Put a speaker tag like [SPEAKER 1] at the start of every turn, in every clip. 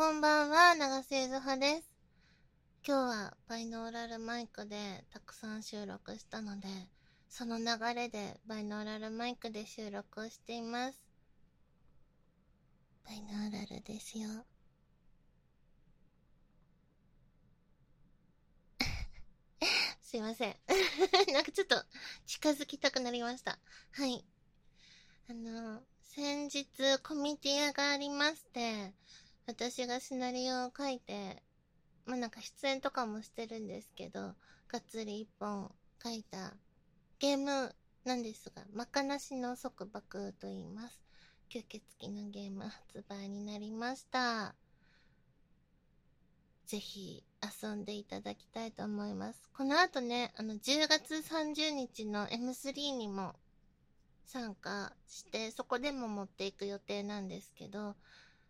[SPEAKER 1] こんばんは、長瀬ゆずはです。今日はバイノーラルマイクでたくさん収録したので、その流れでバイノーラルマイクで収録をしています。バイノーラルですよ。すいません。なんかちょっと近づきたくなりました。はい。あの、先日コミティアがありまして、私がシナリオを書いて、まあ、なんか出演とかもしてるんですけど、がっつり一本書いたゲームなんですが、まかなしの束縛と言います。吸血鬼のゲーム発売になりました。ぜひ遊んでいただきたいと思います。この後ね、あの、10月30日の M3 にも参加して、そこでも持っていく予定なんですけど、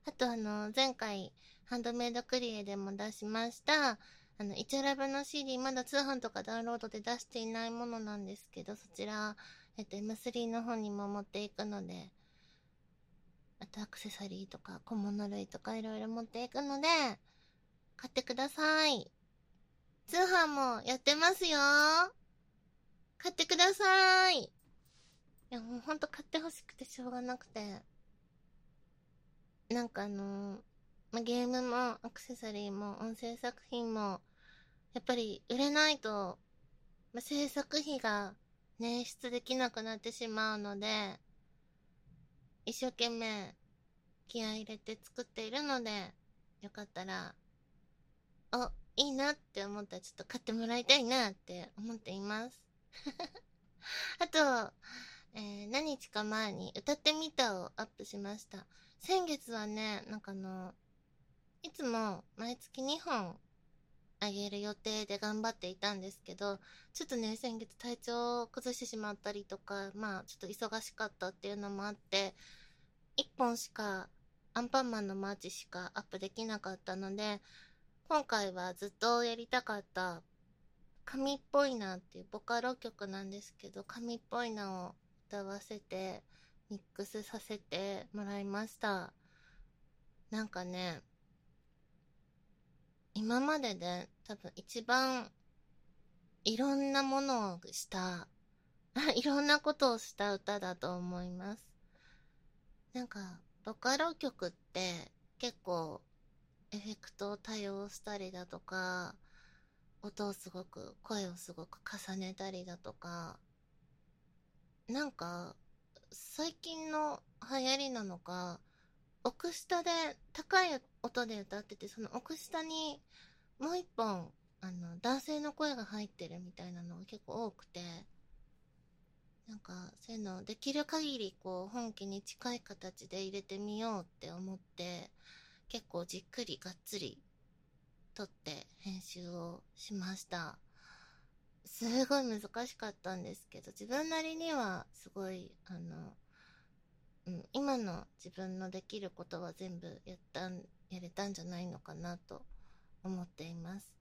[SPEAKER 1] あとあの、前回、ハンドメイドクリエでも出しました、あの、イチャラブの CD、まだ通販とかダウンロードで出していないものなんですけど、そちら、えっと、M3 の方にも持っていくので、あとアクセサリーとか小物類とかいろいろ持っていくので、買ってください。通販もやってますよ買ってください。いや、もうほんと買ってほしくてしょうがなくて。なんかあのまゲームもアクセサリーも音声作品も、やっぱり売れないと、ま制作費が捻出できなくなってしまうので、一生懸命気合入れて作っているので、よかったらお、いいなって思ったらちょっと買ってもらいたいなって思っています。あと、えー、何日か前に歌ってみたをアップしました。先月はね、なんかあの、いつも毎月2本あげる予定で頑張っていたんですけど、ちょっとね、先月体調を崩してしまったりとか、まあちょっと忙しかったっていうのもあって、1本しか、アンパンマンのマーチしかアップできなかったので、今回はずっとやりたかった神っぽいなっていうボカロ曲なんですけど、神っぽいなを歌わせてミックスさせてもらいました。なんかね、今までで多分一番いろんなものをした、いろんなことをした歌だと思います。なんか、ボカロ曲って結構エフェクトを多用したりだとか、音をすごく、声をすごく重ねたりだとか、なんか、最近の流行りなのか、奥下で高い音で歌ってて、その奥下にもう一本、あの、男性の声が入ってるみたいなのが結構多くて、なんか、そういうのできる限りこう本気に近い形で入れてみようって思って、結構じっくりがっつり撮って編集をしました。すごい難しかったんですけど、自分なりには、の自分のできることは全部やったん、やれたんじゃないのかなと思っています。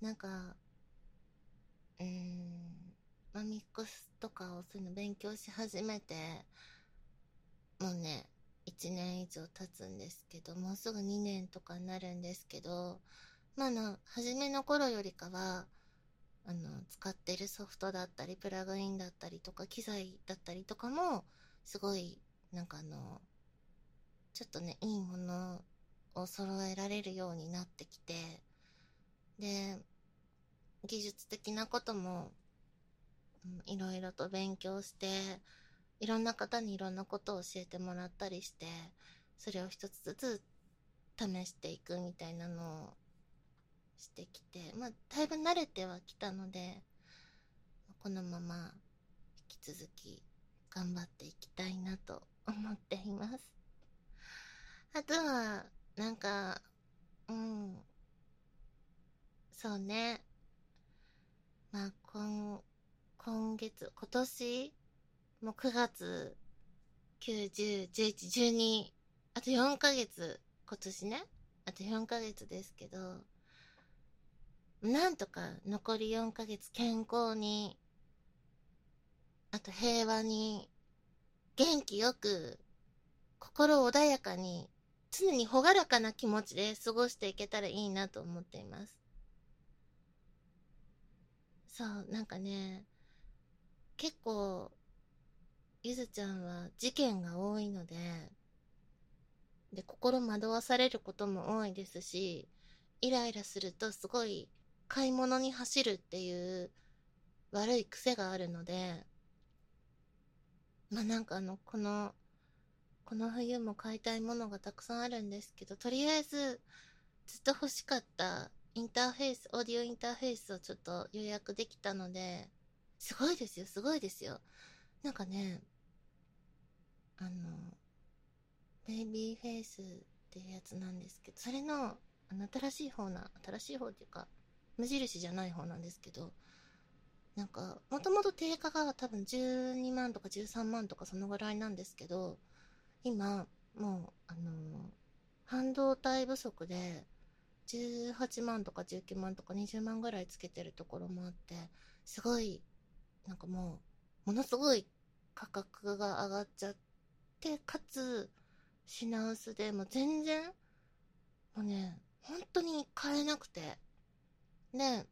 [SPEAKER 1] なんか、うーん、まあ、ミックスとかをそういうの勉強し始めて、もうね、1年以上経つんですけど、もうすぐ2年とかになるんですけど、まあ、あの、初めの頃よりかは、あの、使ってるソフトだったり、プラグインだったりとか、機材だったりとかも、すごい、なんかあの、ちょっとね、いいものを揃えられるようになってきて、で、技術的なことも、いろいろと勉強して、いろんな方にいろんなことを教えてもらったりして、それを一つずつ試していくみたいなのをしてきて、まあ、だいぶ慣れてはきたので、このまま引き続き頑張っていきたいなと思っています。あとは、なんか、うん、そうね。まあ、今、今月、今年？もう9月、9、10、11、12、あと4ヶ月、今年ね。あと4ヶ月ですけど、なんとか残り4ヶ月健康に、あと平和に、元気よく、心穏やかに常に朗らかな気持ちで過ごしていけたらいいなと思っています。そう、なんかね、結構、ゆずちゃんは事件が多いので、で、心惑わされることも多いですし、イライラするとすごい買い物に走るっていう悪い癖があるので、まあなんかあの、この、この冬も買いたいものがたくさんあるんですけど、とりあえずずっと欲しかったインターフェース、オーディオインターフェースをちょっと予約できたので、すごいですよ、すごいですよ。なんかね、あの、ベイビーフェイスっていうやつなんですけど、それの、あの、新しい方な、新しい方っていうか、無印じゃない方なんですけど、なんか、もともと定価が多分12万とか13万とかそのぐらいなんですけど、今、もう、あの半導体不足で、18万とか19万とか20万ぐらいつけてるところもあって、すごい、なんかもう、ものすごい価格が上がっちゃって、かつ、品薄で、もう全然、もうね、本当に買えなくて。で、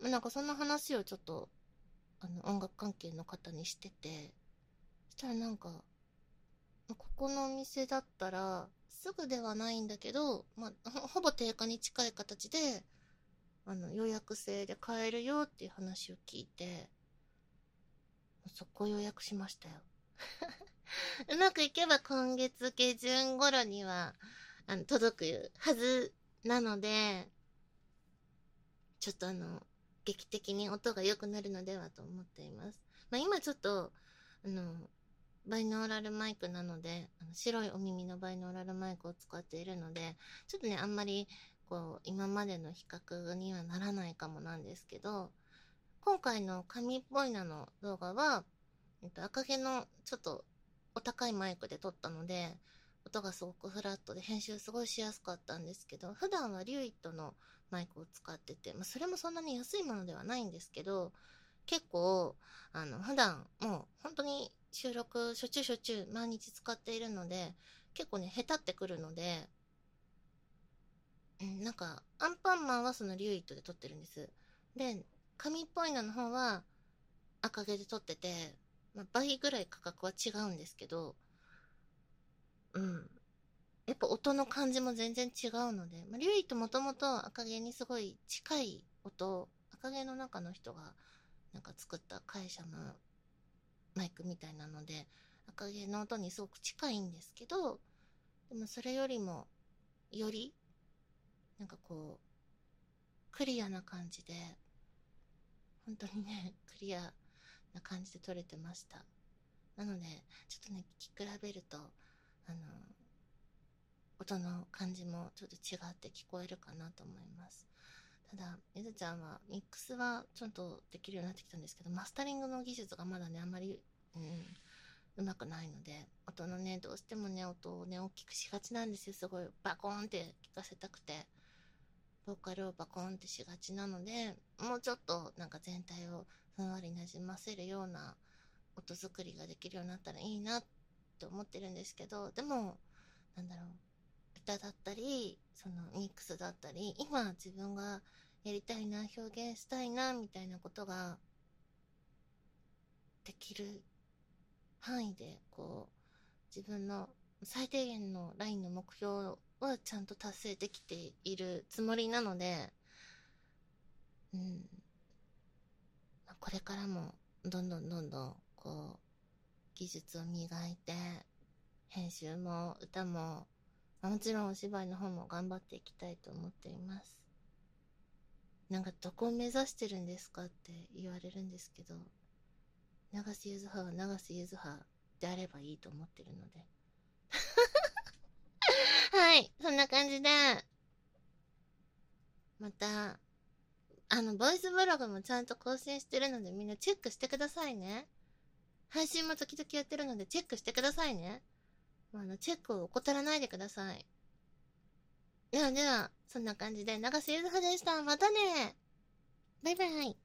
[SPEAKER 1] なんかそんな話をちょっと、あの、音楽関係の方にしてて、そしたらなんか、ここのお店だったら、すぐではないんだけど、まあ、ほぼ定価に近い形で、あの、予約制で買えるよっていう話を聞いて、そこを予約しましたよ。うまくいけば今月下旬頃には、あの、届くはずなので、ちょっとあの、劇的に音が良くなるのではと思っています。まあ、今ちょっと、あの、バイノーラルマイクなので、あの白いお耳のバイノーラルマイクを使っているので、ちょっとね、あんまり、こう、今までの比較にはならないかもなんですけど、今回の紙っぽいなの動画は、えっと、赤毛のちょっとお高いマイクで撮ったので、音がすごくフラットで編集すごいしやすかったんですけど、普段はリューイットのマイクを使ってて、まあ、それもそんなに安いものではないんですけど、結構、あの、普段もう本当に収録しょっちゅうしょっちゅう毎日使っているので、結構ね、下手ってくるので、うん、なんか、アンパンマンはそのリューイットで撮ってるんです。で、紙っぽいのの方は赤毛で撮ってて、まあ、倍ぐらい価格は違うんですけど、うん。やっぱ音の感じも全然違うので、まあ、リュウイともともと赤毛にすごい近い音、赤毛の中の人がなんか作った会社のマイクみたいなので、赤毛の音にすごく近いんですけど、でもそれよりも、より、なんかこう、クリアな感じで、本当にね、クリアな感じで撮れてました。なので、ちょっとね、聞き比べると、あの、音の感じもちょっと違って聞こえるかなと思います。ただ、ゆずちゃんは、ミックスはちょっとできるようになってきたんですけど、マスタリングの技術がまだね、あんまり、うん、うまくないので、音のね、どうしてもね、音をね、大きくしがちなんですよ。すごい、バコーンって聞かせたくて。ボーカルをバコーンってしがちなので、もうちょっとなんか全体をふんわりなじませるような音作りができるようになったらいいなって思ってるんですけど、でも、なんだろう、歌だったり、そのミックスだったり、今自分がやりたいな、表現したいな、みたいなことが、できる範囲で、こう、自分の最低限のラインの目標はちゃんと達成できているつもりなので、うん、これからもどんどんどんどんこう技術を磨いて編集も歌ももちろんお芝居の方も頑張っていきたいと思っていますなんかどこを目指してるんですかって言われるんですけど長瀬ゆずはは長瀬ゆずはであればいいと思ってるので はいそんな感じでまたあの、ボイスブログもちゃんと更新してるのでみんなチェックしてくださいね。配信も時々やってるのでチェックしてくださいね。まあの、チェックを怠らないでください。ではでは、そんな感じで、長瀬ゆずはでした。またねバイバイ